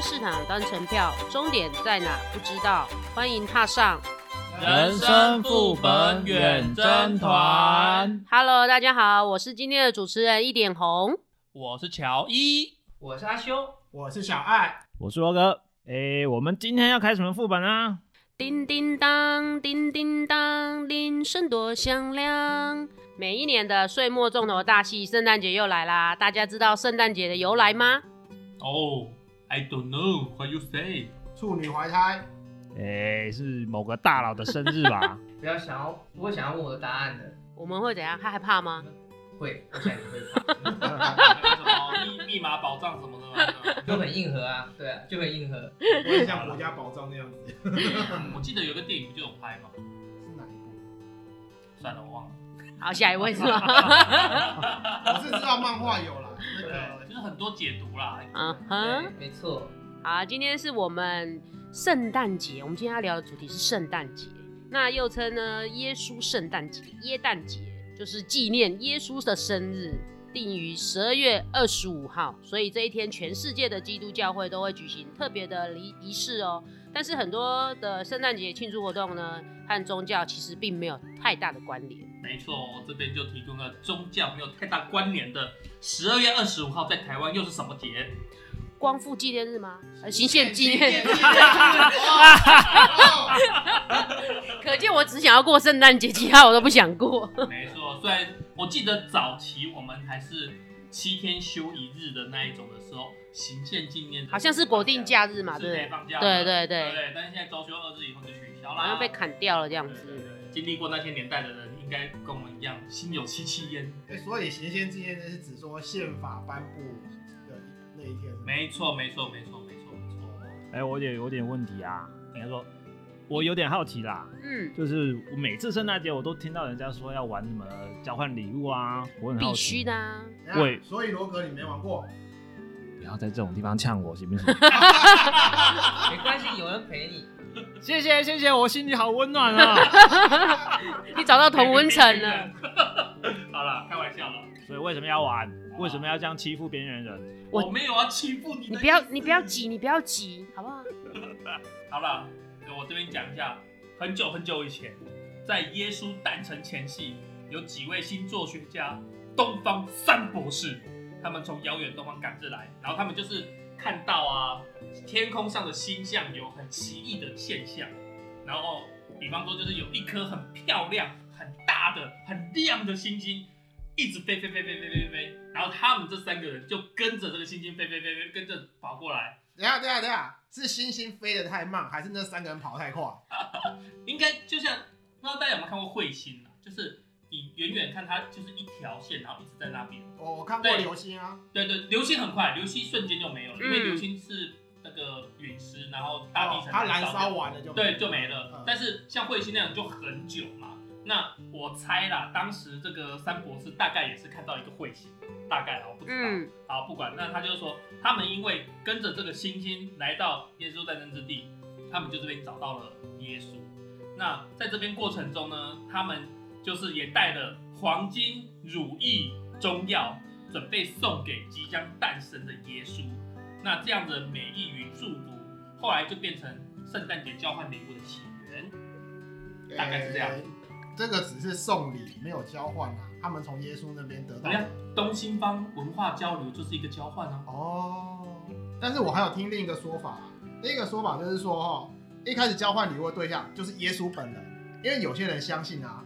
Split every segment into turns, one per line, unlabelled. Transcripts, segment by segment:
君士坦单程票，终点在哪不知道，欢迎踏上
人生副本远征团。
Hello，大家好，我是今天的主持人一点红，
我是乔一，
我是阿修，
我是小爱，
我是罗哥。哎，我们今天要开什么副本啊？
叮叮当，叮叮当，铃声多响亮。每一年的岁末重头大戏，圣诞节又来啦！大家知道圣诞节的由来吗？
哦、oh,，I don't know what you say。
处女怀胎，
哎，是某个大佬的生日吧？
不要想要，不会想要问我的答案的。
我们会怎样？他害怕吗？
会，我想你会怕。
什么密密码保障什么的吗？
就很硬核啊，对啊，就很硬核。
我也像国家保障那样子。
我记得有个电影不就有拍吗？
是哪一部？
算了，我忘了。
好，下一位是吗？
我是知道漫画有啦，那个
就是很多解读啦。
嗯哼，
没错。
好，今天是我们圣诞节，我们今天要聊的主题是圣诞节，那又称呢耶稣圣诞节、耶诞节，就是纪念耶稣的生日，定于十二月二十五号，所以这一天全世界的基督教会都会举行特别的仪仪式哦。但是很多的圣诞节庆祝活动呢，和宗教其实并没有太大的关联。
没错，我这边就提供了宗教没有太大关联的十二月二十五号，在台湾又是什么节？
光复纪念日吗？呃，行宪纪念日。可见我只想要过圣诞节，其他我都不想过。
没错，虽然我记得早期我们还是七天休一日的那一种的时候，行宪纪念
好像是国定假日嘛，对
放假
对对对
对，对。但是现在周休二日以后就取消了，
好像被砍掉了这样子。
对对对经历过那些年代的人，应该跟我们一样心有戚戚焉。
哎，所以行宪纪念日是指说宪法颁布的那一天。
没错，没错，没错，没错，没错。
哎，我也有点问题啊，应该说，我有点好奇啦。
嗯，
就是我每次圣诞节我都听到人家说要玩什么交换礼物啊，我很好奇。
必须的啊。
对，
所以罗格你没玩过。
不要在这种地方呛我，行不行？
没关系，有人陪你。
谢谢谢谢，我心里好温暖啊！
你找到同温层了。
好了，开玩笑了。
所以为什么要玩？为什么要这样欺负边缘人？
我没有要欺负你。
你不要你不要急，你不要急，好不好？
好了，我这边讲一下，很久很久以前，在耶稣诞辰前夕，有几位星座学家，东方三博士，他们从遥远东方赶着来，然后他们就是。看到啊，天空上的星象有很奇异的现象，然后比方说就是有一颗很漂亮、很大的、很亮的星星，一直飞飞飞飞飞飞飞，然后他们这三个人就跟着这个星星飞飞飞飞，跟着跑过来。
等下等下等下，是星星飞得太慢，还是那三个人跑太快？
应该就像不知道大家有没有看过彗星啊，就是。你远远看它就是一条线，然后一直在那边。
哦，我看过流星啊。
对对，流星很快，流星瞬间就没有了，嗯、因为流星是那个陨石，然后大地层它
燃烧完了就
对就没了。嗯、但是像彗星那样就很久嘛。那我猜啦，当时这个三博士大概也是看到一个彗星，大概我不知道。嗯。好，不管，那他就是说，他们因为跟着这个星星来到耶稣诞生之地，他们就这边找到了耶稣。那在这边过程中呢，他们。就是也带了黄金、乳液、中药，准备送给即将诞生的耶稣。那这样的美意与祝福，后来就变成圣诞节交换礼物的起源，大概是这样。欸，
这个只是送礼，没有交换啊。他们从耶稣那边得到。
东西方文化交流就是一个交换啊。
哦，但是我还有听另一个说法，另一个说法就是说，哈，一开始交换礼物的对象就是耶稣本人，因为有些人相信啊。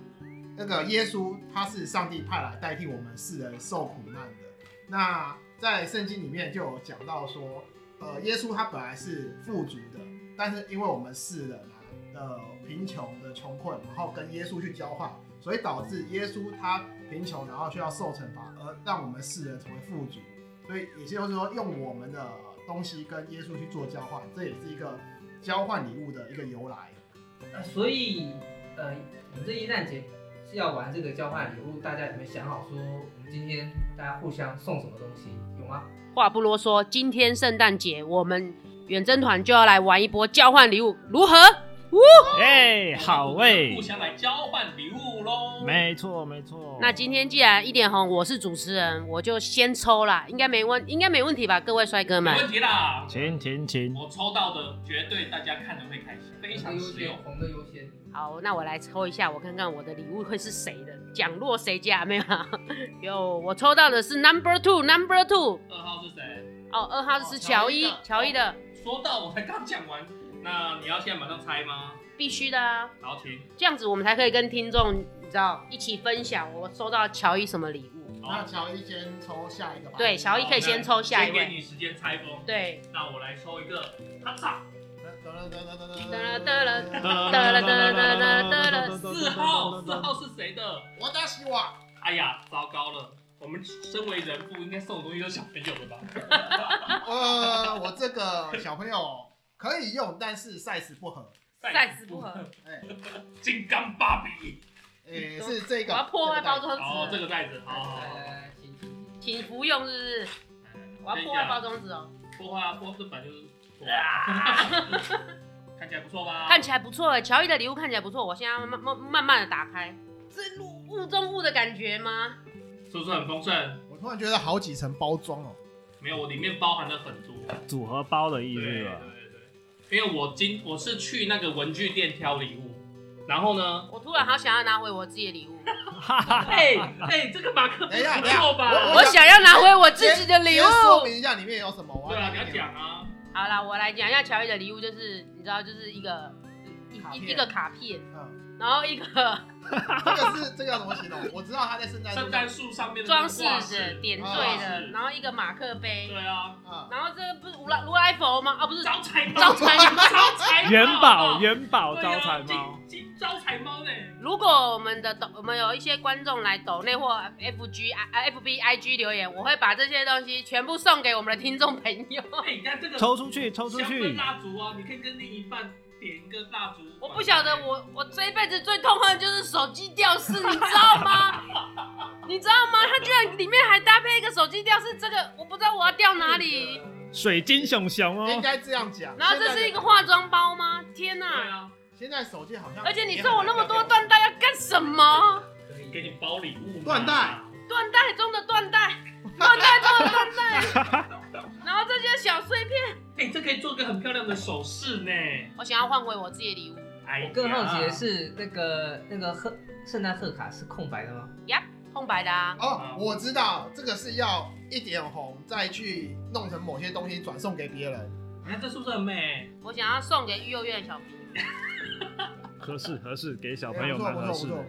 那个耶稣他是上帝派来代替我们世人受苦难的。那在圣经里面就有讲到说，呃，耶稣他本来是富足的，但是因为我们世人啊的贫穷的穷困，然后跟耶稣去交换，所以导致耶稣他贫穷，然后需要受惩罚，而让我们世人成为富足。所以也就是说，用我们的东西跟耶稣去做交换，这也是一个交换礼物的一个由来。
呃，所以呃，我们这一旦结。是要玩这个交换礼物，大家有没有想好说，我们今天大家互相送什么东西？有吗？
话不啰嗦，今天圣诞节，我们远征团就要来玩一波交换礼物，如何？
哎，好喂，
互相来交换礼物喽。
没错没错。
那今天既然一点红，我是主持人，我就先抽啦，应该没问，应该没问题吧？各位帅哥们，
没问题啦。
请请请，
我抽到的绝对大家看了会开心，非常实用，
红的优先。
好，那我来抽一下，我看看我的礼物会是谁的，奖落谁家没有？有，我抽到的是 number two，number two。
二号是谁？
哦，二号是乔伊，乔伊的。
说到我才刚讲完，那你要现在马上猜吗？
必须的啊。
好，请。
这样子我们才可以跟听众，你知道，一起分享我收到乔伊什么礼物。
那乔伊先抽下一个吧。
对，乔伊可以先抽下一位。
先给你时间拆封。
对。
那我来抽一个，他炸。
得了得了得了得了得了得了得了得。
四号，四号是谁的？
我的希望。
哎呀，糟糕了，我们身为人父，应该送的东西都是小朋友的吧？
呃，我这个小朋友可以用，但是 size 不合。
size 不合。
哎，
金刚芭比。
哎，是这个。
我要破坏包装纸。
哦，这个袋子，好，
来来来，请
请服用，是不是？我要破坏包装纸哦。
破坏啊，破这本就是。看起来不错吧？
看起来不错哎，乔伊的礼物看起来不错。我现在慢慢慢慢的打开，是物物中物的感觉吗？
是不是很丰盛？
我突然觉得好几层包装哦。
没有，我里面包含了很多
组合包的意思吧？
对对对，因为我今我是去那个文具店挑礼物，然后呢，
我突然好想要拿回我自己的礼物。
哎哎，这个马克不错吧？
我想要拿回我自己的礼物。
说明一下里面有什么？
对啊，你要讲啊。
好了，我来讲一下乔伊的礼物，就是你知道，就是一个一一个卡片，嗯，然后一个
这个是这个要怎么形容？我知道他在圣诞
圣诞树上面
装饰的点缀的，然后一个马克杯，
对啊，
然后这个不是如来如来佛吗？啊，不是。
招财猫，
招财猫，招财
元宝元宝招财猫，
金招财猫呢？
如果我们的抖，我们有一些观众来抖内或 F G I F B I G 留言，我会把这些东西全部送给我们的听众朋友。
哎，你看这个
抽出去，抽出去。
蜡烛啊，你可以跟另一半点一个蜡烛。
我不晓得，我我这一辈子最痛恨的就是手机吊饰，你知道吗？你知道吗？它居然里面还搭配一个手机吊饰，这个我不知道我要吊哪里。
水晶熊熊哦，
应该这样讲。
然后这是一个化妆包吗？天哪！
对啊。
现在手机好像，
而且你送我那么多缎带要干什么？
给你包礼物。
缎带，
缎带中的缎带，缎带中的
缎带。以做个很漂亮的首饰呢。
我想要换回我自己的礼物。
哎我更好奇的是，那个那个贺圣诞贺卡是空白的吗？
呀，空白的啊。
哦，我知道，这个是要一点红，再去弄成某些东西转送给别人。
你看这是不是很美？
我想要送给育幼院的小朋友。
合适合适，给小朋友蛮合适错不错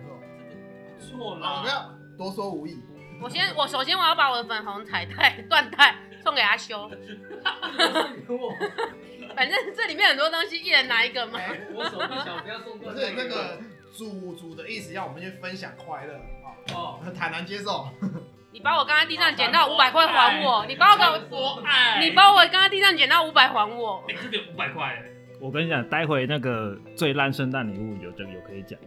不错，
错了，
不要多说无益。
我先，我首先我要把我的粉红彩带 缎带送给阿修。反正这里面很多东西，一人拿一个嘛。
我手不小，不要送过来。
不是那个主主的意思，要我们去分享快乐啊！哦，坦然接受。
你把我刚刚地上捡到五百块还我，你把我刚
我爱，
你把我刚刚地上捡到五百还我。
你这边五百块。
我跟你讲，待会那个最烂圣诞礼物有这个有可以讲。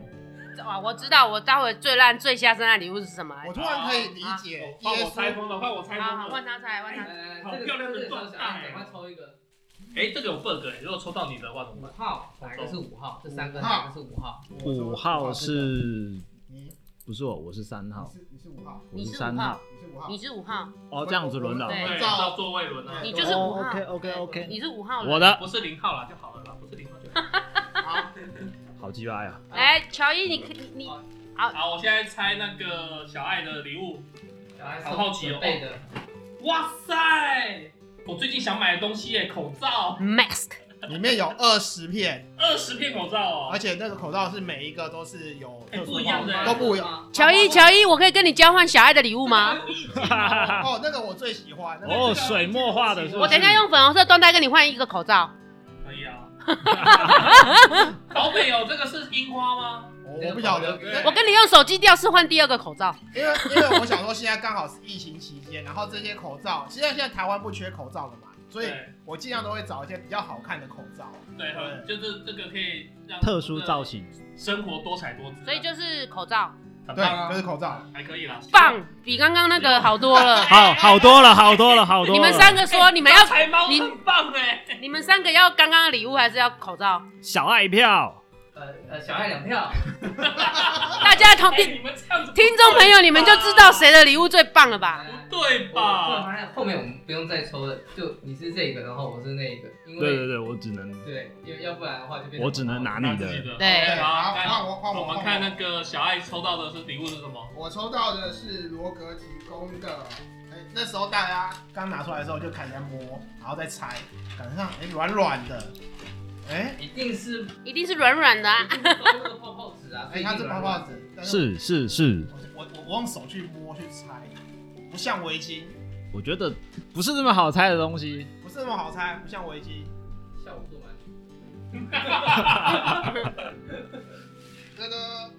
哇，我知道我待会最烂最下圣诞礼物是什么？
我突然可以理解。
换我拆封的，换我拆封了。
好，换他拆，换他。
好漂亮的缎带，
赶快抽一个。
哎，这个有 bug 哎，如果抽到你的话怎么办？
五号，哪个是五号？这三个哪个是五号？
五号是，不是我，我是三号。
你是五号，
你是三号，
你是五号，
你是五号。
哦，这样子轮了。
对，照座位轮了。
你就是五号。
OK OK OK，
你是五号。
我的
不是零号了就好了啦，不是零号就。
好，好鸡巴呀！
来，乔伊，你可你你，好，
好，我现在猜那个小爱的礼物，好好奇哦。哇塞，我最近想买的东西耶，口罩
，mask，
里面有二十片，
二十片口罩哦，
而且那个口罩是每一个都是有
不一样的，
都不一样。
乔伊，乔伊，我可以跟你交换小爱的礼物吗？
哦，那个我最喜欢，
哦，水墨画的是，
我等一下用粉红色缎带跟你换一个口罩。
可以啊。好美哦，这个是樱花吗？
我不晓得。
我跟你用手机吊饰换第二个口罩，
因为因为我想说现在刚好是疫情期间，然后这些口罩，现在现在台湾不缺口罩的嘛，所以我尽量都会找一些比较好看的口罩。
对，就是这个可以让
特殊造型，
生活多彩多姿。
所以就是口罩。
对，就是口罩，
还可以啦。
棒，比刚刚那个好多了。
好，好多了，好多了，好多了。
你们三个说，你们要
财猫很棒哎。
你们三个要刚刚的礼物还是要口罩？
小爱一票。
呃呃，小爱两票。
大家同
听，
听众朋友，你们就知道谁的礼物最棒了吧？
不对吧？
后面我们不用再抽了，就你是这个，然后我是那个，因为
对对对，我只能
对，要要不然的话就变成
我只能拿你的。
对，
好，
换我换我。
我们看那个小爱抽到的是礼物是什么？
我抽到的是罗格提供的。哎，那时候大家刚拿出来的时候就开始在摸，然后再猜，感觉上哎软软的。哎，
一定是
一定是软软的啊！
泡泡纸啊！
哎，它是泡泡纸，
是是是。
我我我用手去摸去猜，不像围巾。
我觉得不是那么好猜的东西，
不是那么好猜，不像围巾。
下午做完。
那个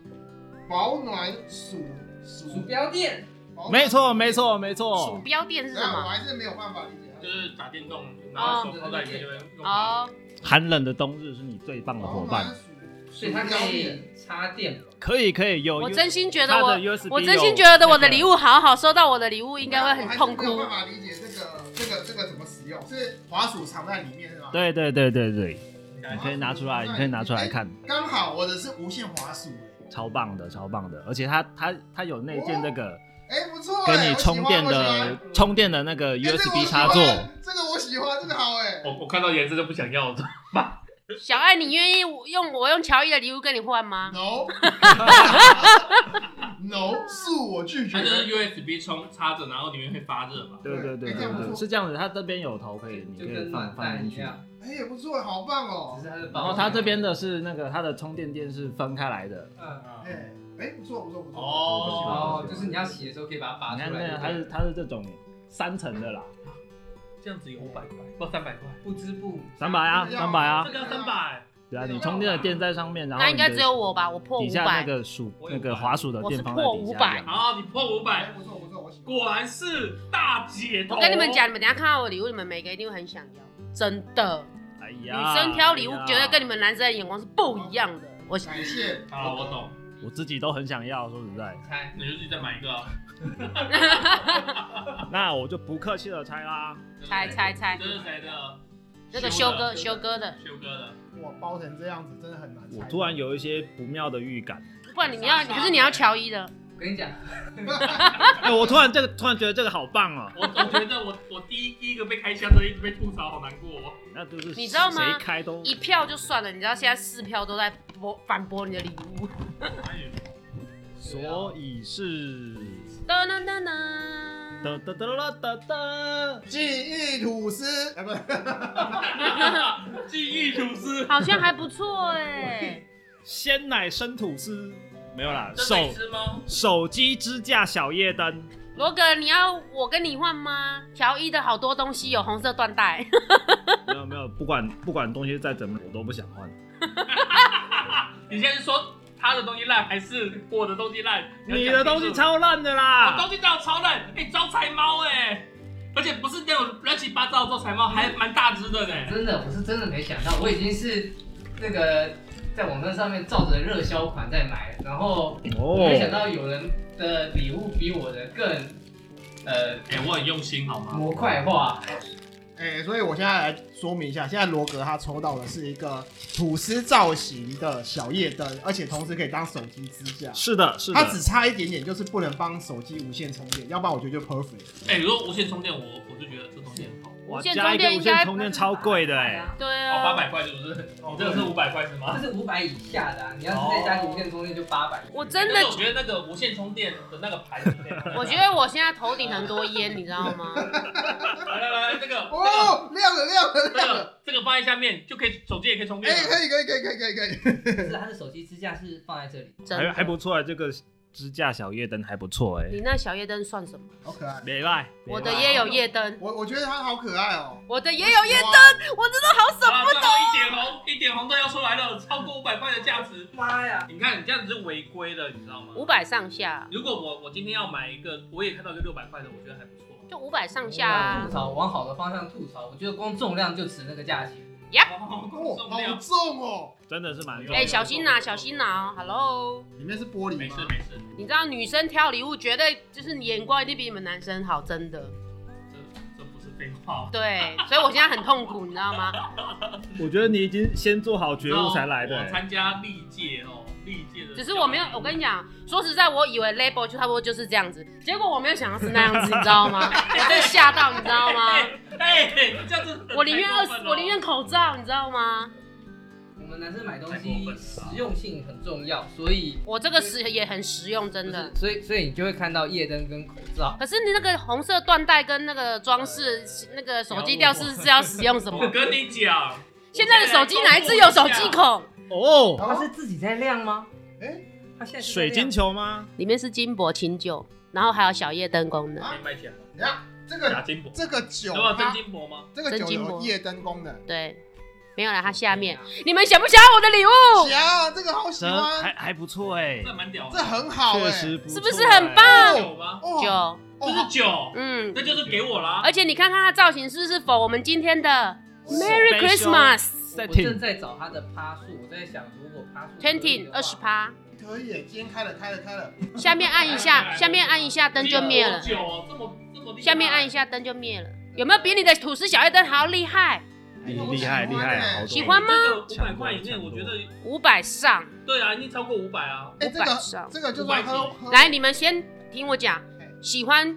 保暖鼠鼠
鼠标垫。
没错没错没错。
鼠标垫是什么？
我还是没有办法理解。
就是打电动，然后手放在里面就会用。
哦。
寒冷的冬日是你最棒的伙伴，
所以它可以插电。
可以可以有。
我真心觉得我，我真心觉得我的礼物好好，收到我的礼物应该会很痛苦。
没有办法理解这个这个这个怎么使用，是滑鼠藏在里面是吧？
对对对对对，你可以拿出来，你可以拿出来看。
刚好我的是无线滑鼠，
超棒的超棒的，而且它它它有内建这个，
哎不错，
给你充电的充电的那个 USB 插座。
这个我喜欢，这个好哎。
我我看到颜色就不想要了。
小爱，你愿意用我用乔伊的礼物跟你换吗
？No，No，是我拒绝。
它就是 USB 充插着，然后里面会发热嘛？
对对对对对，是这样子。它这边有头可以，你可以放放进去。
哎，也不错，好棒哦。
然后它这边的是那个它的充电垫是分开来的。
嗯哎哎，不错不错不错。
哦，就是你要洗的时候可以把它拔出来。
你看那个，它是它是这种三层的啦。
这样子有五百块，不三百块，
不织布，
三百啊，三百啊，
这个要三百。
对啊，你充电的电在上面，然后
那应该只有我吧，我破五百。
底下那个鼠那个滑鼠的电放在底下。
破五百，
好，你破五百，
不错不错，我喜欢。
果然是大姐头。
我跟你们讲，你们等下看到我礼物，你们每个一定会很想要，真的。
哎呀，
女生挑礼物绝对跟你们男生的眼光是不一样的。我
感谢，
好，我懂。
我自己都很想要，说实在。
猜，
你就自己再买一个。
那我就不客气的猜啦。
猜猜猜，
这是谁的？
这个修哥，修哥的。
修哥的。
哇，包成这样子真的很难猜。
我突然有一些不妙的预感。
不然你要，可是你要乔伊的。
跟你讲。
哎我突然这个突然觉得这个好棒哦。
我我觉得我我第一第一个被开箱的一直被吐槽好难过哦。
那就是
你知道吗
谁开都
一票就算了你知道现在四票都在驳反驳你的礼物。
所以是
噔
噔噔噔噔噔
记忆吐司。哎不
记忆吐司。
好像还不错哎。
鲜奶生吐司。没有啦，
手
手机支架小夜灯。
罗哥，你要我跟你换吗？乔伊的好多东西有红色缎带。
没有没有，不管不管东西再怎么，我都不想换。
你现在是说？他的东西烂还是我的东西烂？
你的东西超烂的啦！
我东西都有超烂，哎，招财猫哎，而且不是那种乱七八糟的招财猫，还蛮大只的呢。
真的，我是真的没想到，我已经是那个在网站上面照着热销款在买，然后没想到有人的礼物比我的更，呃，
哎，我很用心好吗？
模块化。
哎、欸，所以我现在来说明一下，现在罗格他抽到的是一个吐司造型的小夜灯，而且同时可以当手机支架。
是的，是的。
它只差一点点，就是不能帮手机无线充电，要不然我觉得就 perfect。
哎、欸，如果无线充电，我我就觉得这东西。
无线充电应该
充电超贵的哎，
对啊，
八百块是不是？你这个是五百块是吗？
这是五百以下的，啊你要是再加无线充电就八百。
我真的，
我觉得那个无线充电的那个牌子，
我觉得我现在头顶很多烟，你知道吗？
来来来，这个
哦，亮了亮了亮了，
这个放在下面就可以，手机也可以充电。
哎，可以可以可以可以可以可以。
是它的手机支架是放在这里，
还还不错啊，这个。支架小夜灯还不错哎，
你那小夜灯算什么？
好可爱，
没赖，
我的也有夜灯，
我我觉得它好可爱哦，
我的也有夜灯，我真的好舍不得。
一点红，一点红都要出来了，超过五百块的价值，
妈呀！
你看你这样子是违规的，你知道吗？
五百上下。
如果我我今天要买一个，我也看到一个六百块的，我觉得还不错，
就五百上下。
吐槽，往好的方向吐槽，我觉得光重量就值那个价钱。
呀，
好重哦，
真的是蛮重。
哎，小心呐，小心呐，Hello，
里面是玻璃，
没事没事。
你知道女生挑礼物绝对就是眼光一定比你们男生好，真的。
这这不是废话。
对，所以我现在很痛苦，你知道吗？
我觉得你已经先做好觉悟才来的。
参加历届哦，历届的。
只是我没有，我跟你讲，说实在，我以为 label 就差不多就是这样子，结果我没有想到是那样子，你知道吗？我真吓到，你知道吗？
哎、欸，这样子，
我宁愿二十，我宁愿口罩，你知道吗？
我们男生买东西实用性很重要，所以
我这个实也很实用，真的。
所以所以你就会看到夜灯跟口罩。
可是你那个红色缎带跟那个装饰，那个手机吊饰是要使用什么？
我跟你讲，
现在的手机哪一只有手机孔？
哦，
它是自己在亮吗？
哎、
它现在是在
水晶球吗？
里面是金箔清酒，然后还有小夜灯功能。
可以卖钱吗？
等一下这
假
个
金箔，
这个酒
有没有真
它
金箔吗？
这个酒
真金箔。
有夜灯功能。
对，没有了，它下面，你们想不想要我的礼物？
想这个好喜
真
欢
还，还不错哎、
这蛮屌的，
这很好哎、
确实不错、
是不是很棒？
酒吗？
哦
酒，
哦
这是酒，
嗯，
那就是给我啦。
而且你看看它造型是不是否我们今天的 Merry
Special
Christmas
我正在找它的趴数，我在想如果趴数
twenty 二十趴，
可以耶，今天开了开了开了，
下面按一下，下面按一下灯就灭了，
酒哦，这么这么厉害。
下面按一下灯就灭了。有没有比你的吐司小夜灯还要厉害？
厉厉害厉害，好多。
喜欢吗？
五百块以内，我觉得
五百上，
对啊，已经超过五百啊。
哎、这
500
个
上。
这个就算喝喝
来，你们先听我讲，喜欢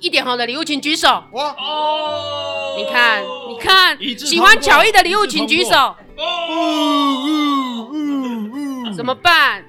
一点红的礼物请举手。
我？
哦，
你看，你看，喜欢巧艺的礼物请举手。
哦，
怎么办？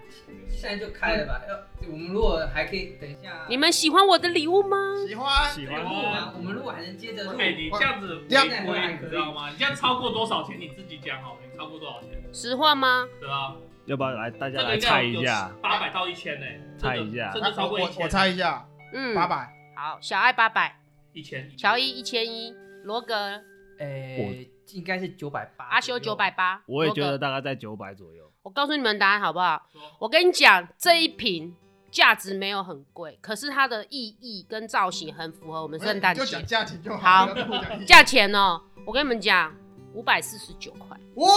现在就开了吧。要我们如果还可以等一下，
你们喜欢我的礼物吗？
喜欢
喜
欢我们如果还能接着录，
哎，你这样子
这样
违规，你知道吗？你这样超过多少钱你自己讲好了，你超过多少钱？
实话吗？
对啊，
要不要来大家来猜一下？
八百到一千呢，
猜一下
甚至超过一千，我
猜一下，
嗯，
八。百，
好，小爱八百，
一千，
乔伊一千一，罗格、
诶，应该是九百八，
阿修九百。八。
我也觉得。大概在九百左右。
我告诉你们答案好不好？我跟你讲，这一瓶价值没有很贵，可是它的意义跟造型很符合我们圣诞节
就讲
节。
价钱就
好
不要跟我讲意思
价钱哦，我跟你们讲，五百四十九块，
哇，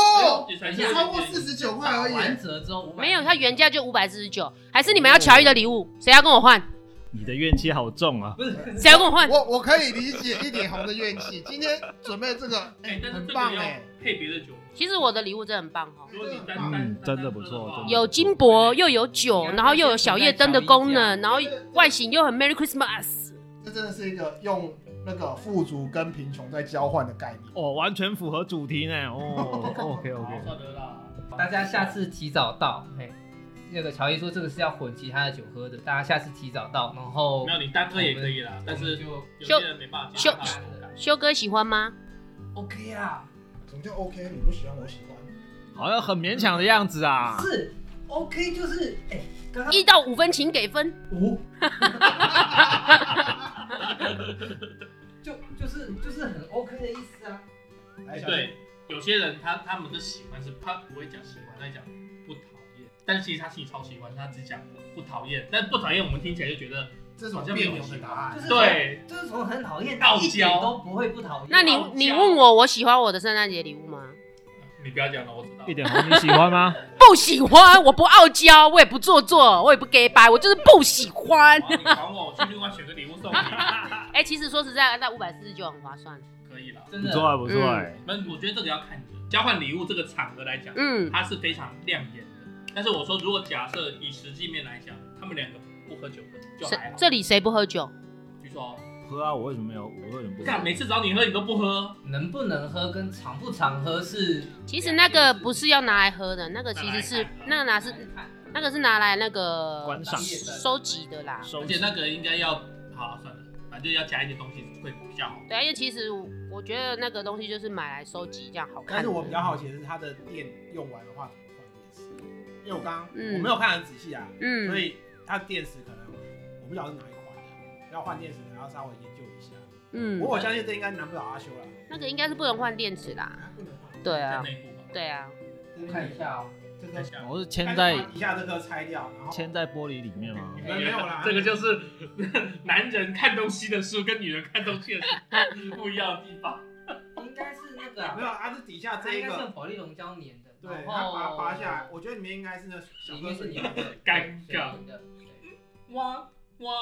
超过四十九块而已，
完折之后
没有，它原价就五百四十九。还是你们要乔伊的礼物？谁要跟我换？
你的怨气好重啊！
不是
谁要跟我换？
我我可以理解一点红的怨气。今天准备这个，哎，很棒哎，
配别的酒。
其实我的礼物真的很棒哦，
如果你单
嗯
真的不错
有金箔又有酒，然后又有小夜灯的功能，然后外形又很 Merry Christmas。
这真的是一个用那个富足跟贫穷在交换的概念。
哦，完全符合主题呢。哦 OK OK，。
算得啦。
大家下次提早到，嘿，那个乔伊说这个是要混其他的酒喝的，大家下次提早到，然后
没有，你单喝也可以啦，但是
就
有些人没办法接受它的口感。
修哥喜欢吗
？OK 啊，
什么叫 OK？你不喜欢，我喜欢。
好像很勉强的样子啊。
是 OK 就是哎，刚刚
一到五分请给分。
五，就就是就是很 OK 的意思啊。
对，有些人他他们的喜欢是他不会讲喜欢，他讲但是其实他心里超喜欢，他只讲不讨厌，但不讨厌我们听起来就觉得
这种别扭的答案
就。是
对，
就是从很讨厌
傲娇
到一点都不会不讨厌。
那你你问我我喜欢我的圣诞节礼物吗？
你不要讲了，我知道。
一点红你喜欢吗？
不喜欢，我不傲娇，我也不做作，我也不 gay 白，我就是不喜欢。
好你还我，我去另外选个礼物送你，
哎、其实说实在，那五百四十九很划算。
可以了。
真的
不错啊，不错哎。
那我觉得这个要看人，交换礼物这个场合来讲，
嗯，
它是非常亮眼的。但是我说，如果假设以实际面来讲，他们两个不喝酒的就
谁
还好。
这里谁不喝酒？
据说，
喝啊，我为什么没有？我为什么不喝？
干每次找你喝你都不喝，
能不能喝跟常不常喝是
其实那个不是要拿来喝的，那个其实是那个拿是
看
那个是拿来那个
观赏
收集的啦。
收
而且那个应该要好算了，反正要加一点东西会比较好。
对啊，因为其实我觉得那个东西就是买来收集，这样好看。
但是我比较好奇的是，它的电用完的话怎么换电池？因为我刚刚
嗯
我没有看很仔细啊，
嗯，
所以它的电池可能我不晓得是哪一款的，要换电池可能要稍微研究一下。
嗯
不，过我相信这应该难不倒阿修了。
那个应该是不能换电池啦。
啊不能换。
对啊。对啊，
看一下哦。
这个
看一下
我是签在
底下这个拆掉，然后
签在玻璃里面吗？
你们没有啦，
这个就是 男人看东西的书跟女人看东西的书 不一样的地方。
应该是那个啊
没有，它是底下这一
它应该是用
个，
保利龙胶粘的，
对，把它拔下来，我觉得里面应该是那小
里面是
颗水
粘的，
尴尬。哇哇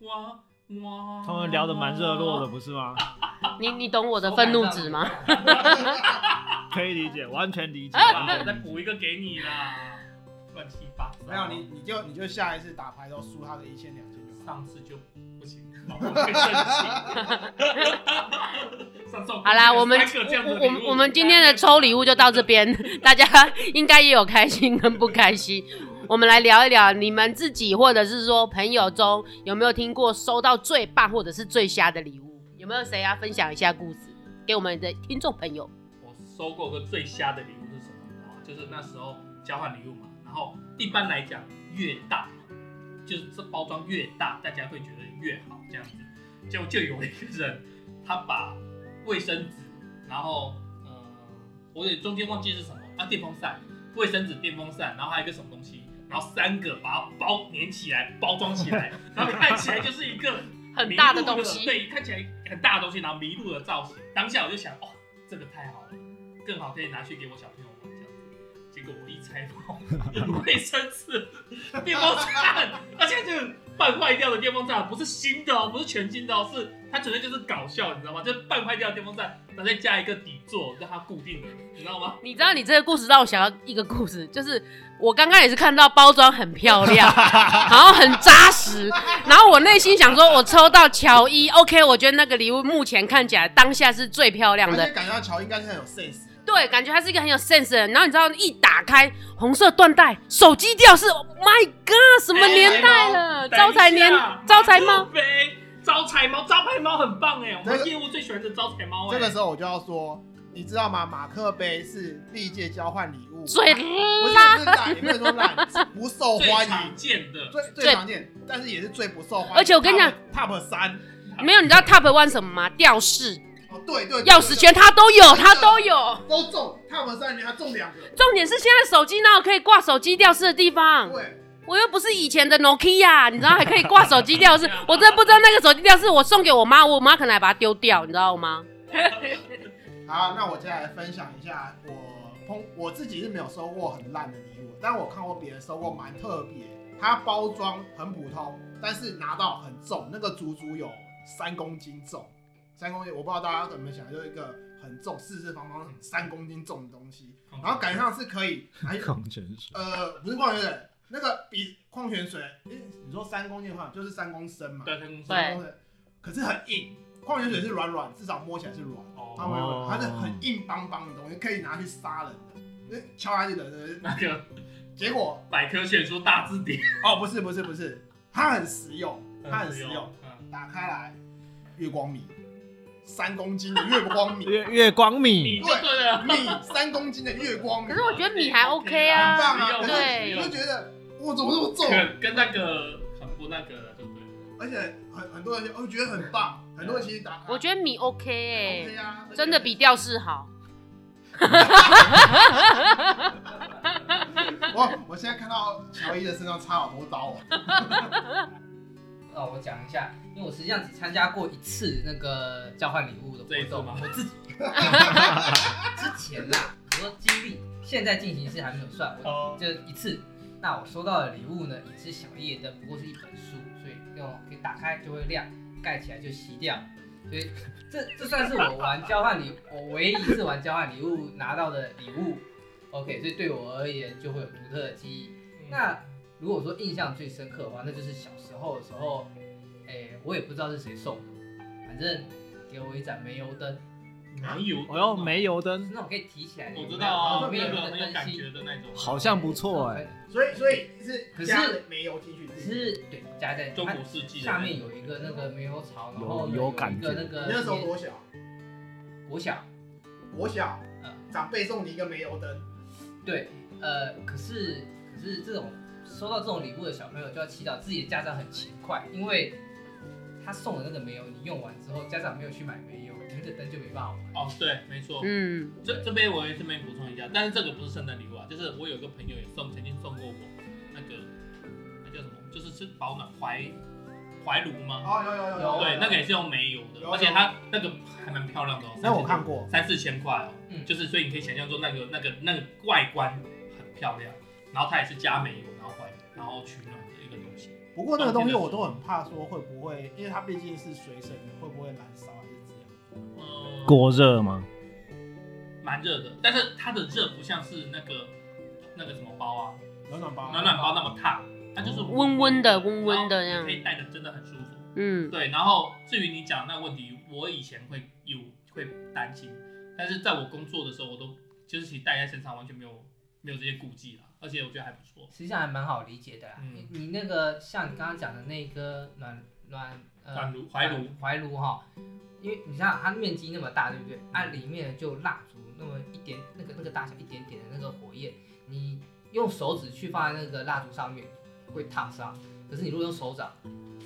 哇哇哇，
他们聊得蛮热络的，不是吗？
你你懂我的愤怒值吗？
可以理解，完全理解。
然后我再补一个给你啦，乱七八糟。
没有你，你就你就下一次打牌都输他个一千两千就
上次就不行，我会生气。
好啦，我们我们我们今天的抽礼物就到这边，大家应该也有开心跟不开心。我们来聊一聊你们自己或者是说朋友中有没有听过收到最棒或者是最瞎的礼物？有没有谁要分享一下故事给我们的听众朋友？
我收过个最瞎的礼物是什么？就是那时候交换礼物嘛，然后一般来讲越大，就是这包装越大，大家会觉得越好这样子。就就有一个人，他把卫生纸，然后呃，我也中间忘记是什么啊，电风扇、卫生纸、电风扇，然后还有一个什么东西，然后三个把它包粘起来，包装起来，然后看起来就是一个
很大的东西，
对，看起来很大的东西，然后麋鹿的造型。当下我就想，哦，这个太好了，更好可以拿去给我小朋友。结果我一拆包，卫生纸、电风扇，而且就。半坏掉的电风扇不是新的哦，不是全新的哦，是它纯粹就是搞笑，你知道吗？就是半坏掉的电风扇，然后再加一个底座让它固定的，你知道吗？
你知道你这个故事让我想到一个故事，就是我刚刚也是看到包装很漂亮，然后很扎实，然后我内心想说，我抽到乔伊，OK，我觉得那个礼物目前看起来当下是最漂亮的，
而且感觉到乔伊应该是很有 sense。
对，感觉他是一个很有 sense 的人。然后你知道，一打开红色缎带，手机吊饰，My God，什么年代了？欸、招财年，招财猫，
招财猫，招牌猫很棒哎！我们业务最喜欢的招财猫。
这个时候我就要说，你知道吗？马克杯是历届交换礼物
最
烂，不是烂，也不能说烂，不受欢迎，最
常见的，
最最常见，但是也是最不受欢迎。
而且我跟你讲
，Top 三
没有，你知道 Top One 什么吗？吊饰。
对对，
钥匙圈他都有，他都有，
都中。他们三里面还中两个。
重点是现在手机那有可以挂手机吊饰的地方？
对，我
又不是以前的 Nokia，你知道还可以挂手机吊饰。我真的不知道那个手机吊饰，我送给我妈，我妈可能还把它丢掉，你知道吗？
好，那我接下来分享一下我碰我自己是没有收过很烂的礼物，但我看过别人收过蛮特别，它包装很普通，但是拿到很重，那个足足有三公斤重。三公斤，我不知道大家怎么想，就是一个很重、四四方方、三公斤重的东西，然后感觉上是可以。矿泉水？呃，不是矿泉水，那个比矿泉水，哎，你说三公斤的话，就是三公升嘛。
对，三公升。
可是很硬，矿泉水是软软，至少摸起来是软。哦。它没有，它是很硬邦邦的东西，可以拿去杀人的。敲下去的那个。结果。
百科全书大字典。
哦，不是不是不是，它很实用，它很实用。嗯。打开来，月光米。三公斤的月光米，
月月光米，
对对米三公斤的月光米。
可是我觉得米还 OK 啊，
很棒啊，
对，
我就觉得哇，怎么这么重？
跟那个很不那个，对不对？
而且很很多人我觉得很棒，很多人其实打。
我觉得米 OK 哎，真的比吊饰好。
我我现在看到乔伊的身上插好多刀啊。
哦，我讲一下，因为我实际上只参加过一次那个交换礼物的活动嘛，我自己 之前啦，我说经历，现在进行式还没有算，我就一次。那我收到的礼物呢，也是小夜灯，不过是一本书，所以用可以打开就会亮，盖起来就熄掉，所以这这算是我玩交换礼，我唯一一次玩交换礼物拿到的礼物。OK，所以对我而言就会有独特的记忆。那如果说印象最深刻的话，那就是小时候的时候，哎、欸，我也不知道是谁送的，反正给我一盏煤油灯，
煤油，
哦哟，煤油灯，
那种可以提起来，
我知道啊，煤油灯很有感觉的那种，
好像不错哎、欸，
所以所以是可是煤油进去，
只是对，加在
中古世纪
下面有一个那个煤油槽，然后
有感觉，
那个
你那时候多小？
国小，
国小，嗯，长辈送你一个煤油灯，
对，呃，可是可是这种。收到这种礼物的小朋友就要祈祷自己的家长很勤快，因为他送的那个煤油，你用完之后，家长没有去买煤油，你那个灯就没办法玩。
哦，对，没错。嗯，这这边我也顺便补充一下，但是这个不是圣诞礼物啊，就是我有个朋友也送，曾经送过我那个那叫什么，就是是保暖怀怀炉吗？
哦，有有有有。
对，那个也是用煤油的，而且它那个还蛮漂亮的哦。
那我看过，
三四千块哦。嗯，就是所以你可以想象说那个那个那个外观很漂亮，然后它也是加煤油。
不过那个东西我都很怕说会不会，因为它毕竟是随身的，会不会燃烧还是这样？
呃，
过热吗？
蛮热的，但是它的热不像是那个那个什么包啊，
暖暖包，
暖暖包那么烫，它就是
温温的，温温的那样，
可以戴的真的很舒服。
嗯，
对。然后至于你讲那个问题，我以前会有会担心，但是在我工作的时候，我都就是其实戴在身上完全没有没有这些顾忌了，而且我觉得还不错。
实际上还蛮好理解的啦。
嗯、
你你那个像你刚刚讲的那个暖暖呃
暖炉怀炉
怀炉哈，因为你像它面积那么大，对不对？按、啊、里面就蜡烛那么一点那个那个大小一点点的那个火焰，你用手指去放在那个蜡烛上面会烫伤，可是你如果用手掌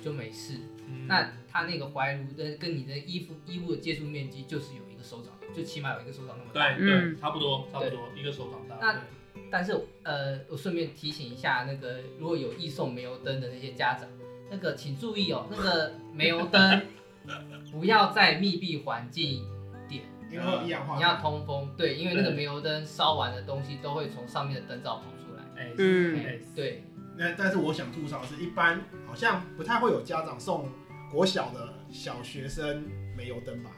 就没事。嗯、那它那个怀炉的跟你的衣服衣物的接触面积就是有一个手掌，就起码有一个手掌那么大。
对对，差不多差不多一个手掌大。
那但是呃，我顺便提醒一下那个如果有易送煤油灯的那些家长，那个请注意哦，那个煤油灯 不要在密闭环境点，
因为有一氧化。
你要通风，对，因为那个煤油灯烧完的东西都会从上面的灯罩跑出来。
哎，
嗯，
对。
那但是我想吐槽的是，一般好像不太会有家长送国小的小学生煤油灯吧？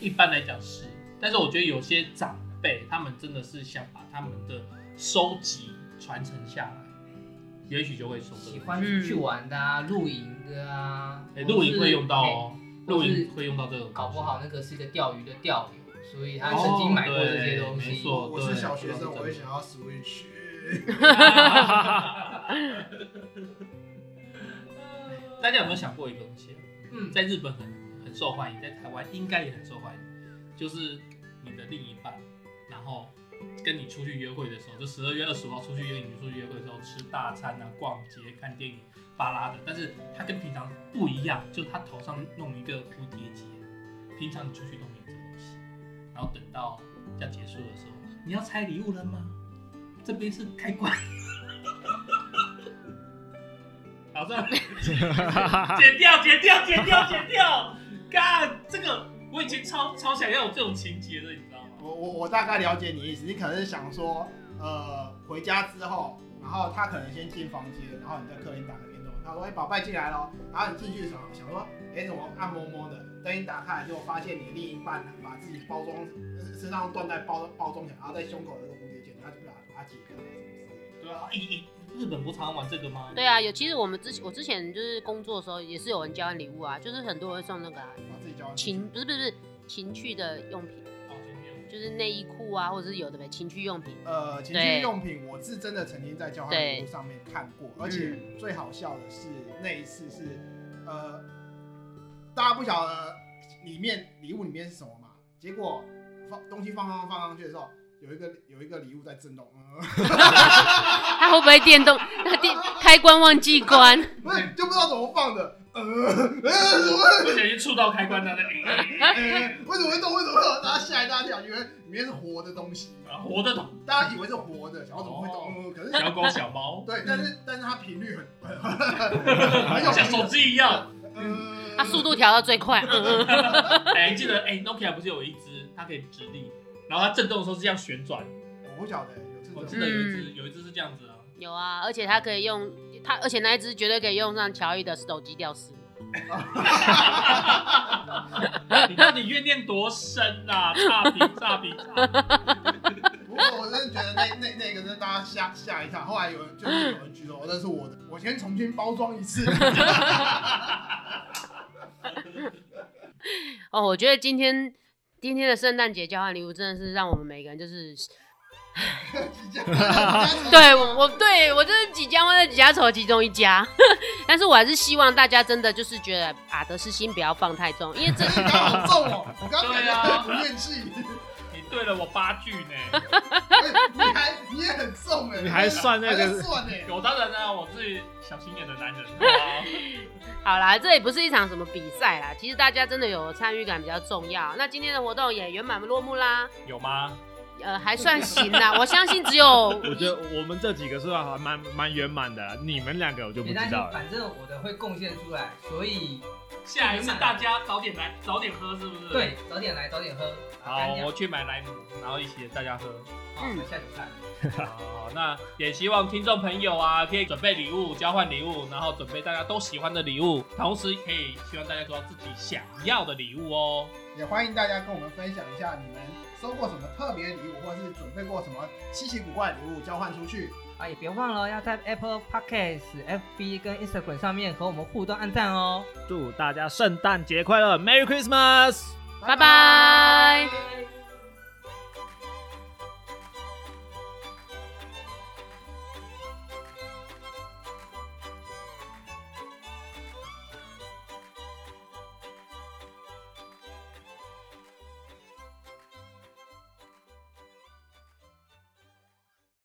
一般来讲是，但是我觉得有些长辈他们真的是想把他们的收集传承下来，也许就会送。
喜欢出去玩的啊，露营的啊，
哎，露营会用到哦，露营会用到这种，
搞不好那个是一个钓鱼的钓友，所以他曾经买过这些东西。
没错，
我是小学生，我会想要 Switch。
大家有没有想过一个东西？嗯，在日本很很受欢迎，在台湾应该也很受欢迎，就是你的另一半，然后跟你出去约会的时候，就十二月二十五号出去约你出去约会的时候，吃大餐啊、逛街、看电影、巴拉的，但是他跟平常不一样，就他头上弄一个蝴蝶结，平常你出去都没有这东西，然后等到要结束的时候，你要拆礼物了吗？这边是开关，好，这剪掉，剪掉，剪掉，剪掉。干，这个我以前超超想要有这种情节的，
我我我大概了解你的意思，你可能是想说，呃，回家之后，然后他可能先进房间，然后你在客厅打个电动，他说：“哎，宝贝进来了。”然后你进去的时候想说：“哎，怎么暗摸摸的？”灯一打开，就发现你另一半把自己包装身上缎带包包装起来，然后在胸口那个蝴蝶结，他就不把它解开。
对啊，日本不常玩这个吗？
对啊，有。其实我们之前我之前就是工作的时候，也是有人交换礼物啊，就是很多人送那个啊，
自己交换
情不是不是情趣的用品，
哦，情趣用品，
就是内衣裤啊，或者是有的呗，情趣用品。
呃，情趣用品，我是真的曾经在交换礼物上面看过，而且最好笑的是那一次是，呃。大家不晓得里面礼物里面是什么嘛？结果放东西放放放上去的时候，有一个有一个礼物在震动。嗯、
他会不会电动？他电开关忘记关？
不是，就不知道怎么放的。呃呃，
怎么？不小心触到开关了，那里、
欸。为什么会动？为什么会？大家吓一大跳，以为里面是活的东西。
啊，活的动
大家以为是活的，小猫怎么会动？哦、可是
小狗小猫。
对，但是但是它频率很 很
很有像手机一样。
嗯。它速度调到最快。
哎、欸，记得哎，Nokia、不是有一只，它可以直立，然后它震动的时候是这样旋转。
我不晓得，有
我记得有一只，有一只是这样子啊。
有啊，而且它可以用它，而且那一只绝对可以用上乔伊的手机吊饰。
你到底怨念多深啊？差评，差评，差评。
不过我真的觉得那那那个真的大家吓吓一跳，后来有人就是有人举手，那是我的，我先重新包装一次。
哦，我觉得今天今天的圣诞节交换礼物真的是让我们每个人就是，对我我对我就是几家欢乐几家愁其中一家，但是我还是希望大家真的就是觉得啊得失心不要放太重，因为这
刚好重哦，我刚刚讲不怨气，
你对了我八句呢，
你还你也很重哎，
你还算那个
算呢？
有当然啊，我是小心眼的男人。
好啦，这也不是一场什么比赛啦，其实大家真的有参与感比较重要。那今天的活动也圆满落幕啦。
有吗？
呃，还算行啦。我相信只有，
我觉得我们这几个是还蛮蛮圆满的。你们两个我就不知道了。
反正我的会贡献出来，所以
下一次大家早点来，早点喝，是不是？
对，早点来，早点喝。
好，我去买莱姆，然后一起大家喝。
嗯，下酒菜。
好，那也希望听众朋友啊，可以准备礼物，交换礼物，然后准备大家都喜欢的礼物，同时可以希望大家收到自己想要的礼物哦。
也欢迎大家跟我们分享一下你们收过什么特别礼物，或者是准备过什么稀奇古怪的礼物交换出去
啊！也别忘了要在 Apple Podcast、FB 跟 Instagram 上面和我们互动按赞哦。
祝大家圣诞节快乐，Merry Christmas，
拜拜。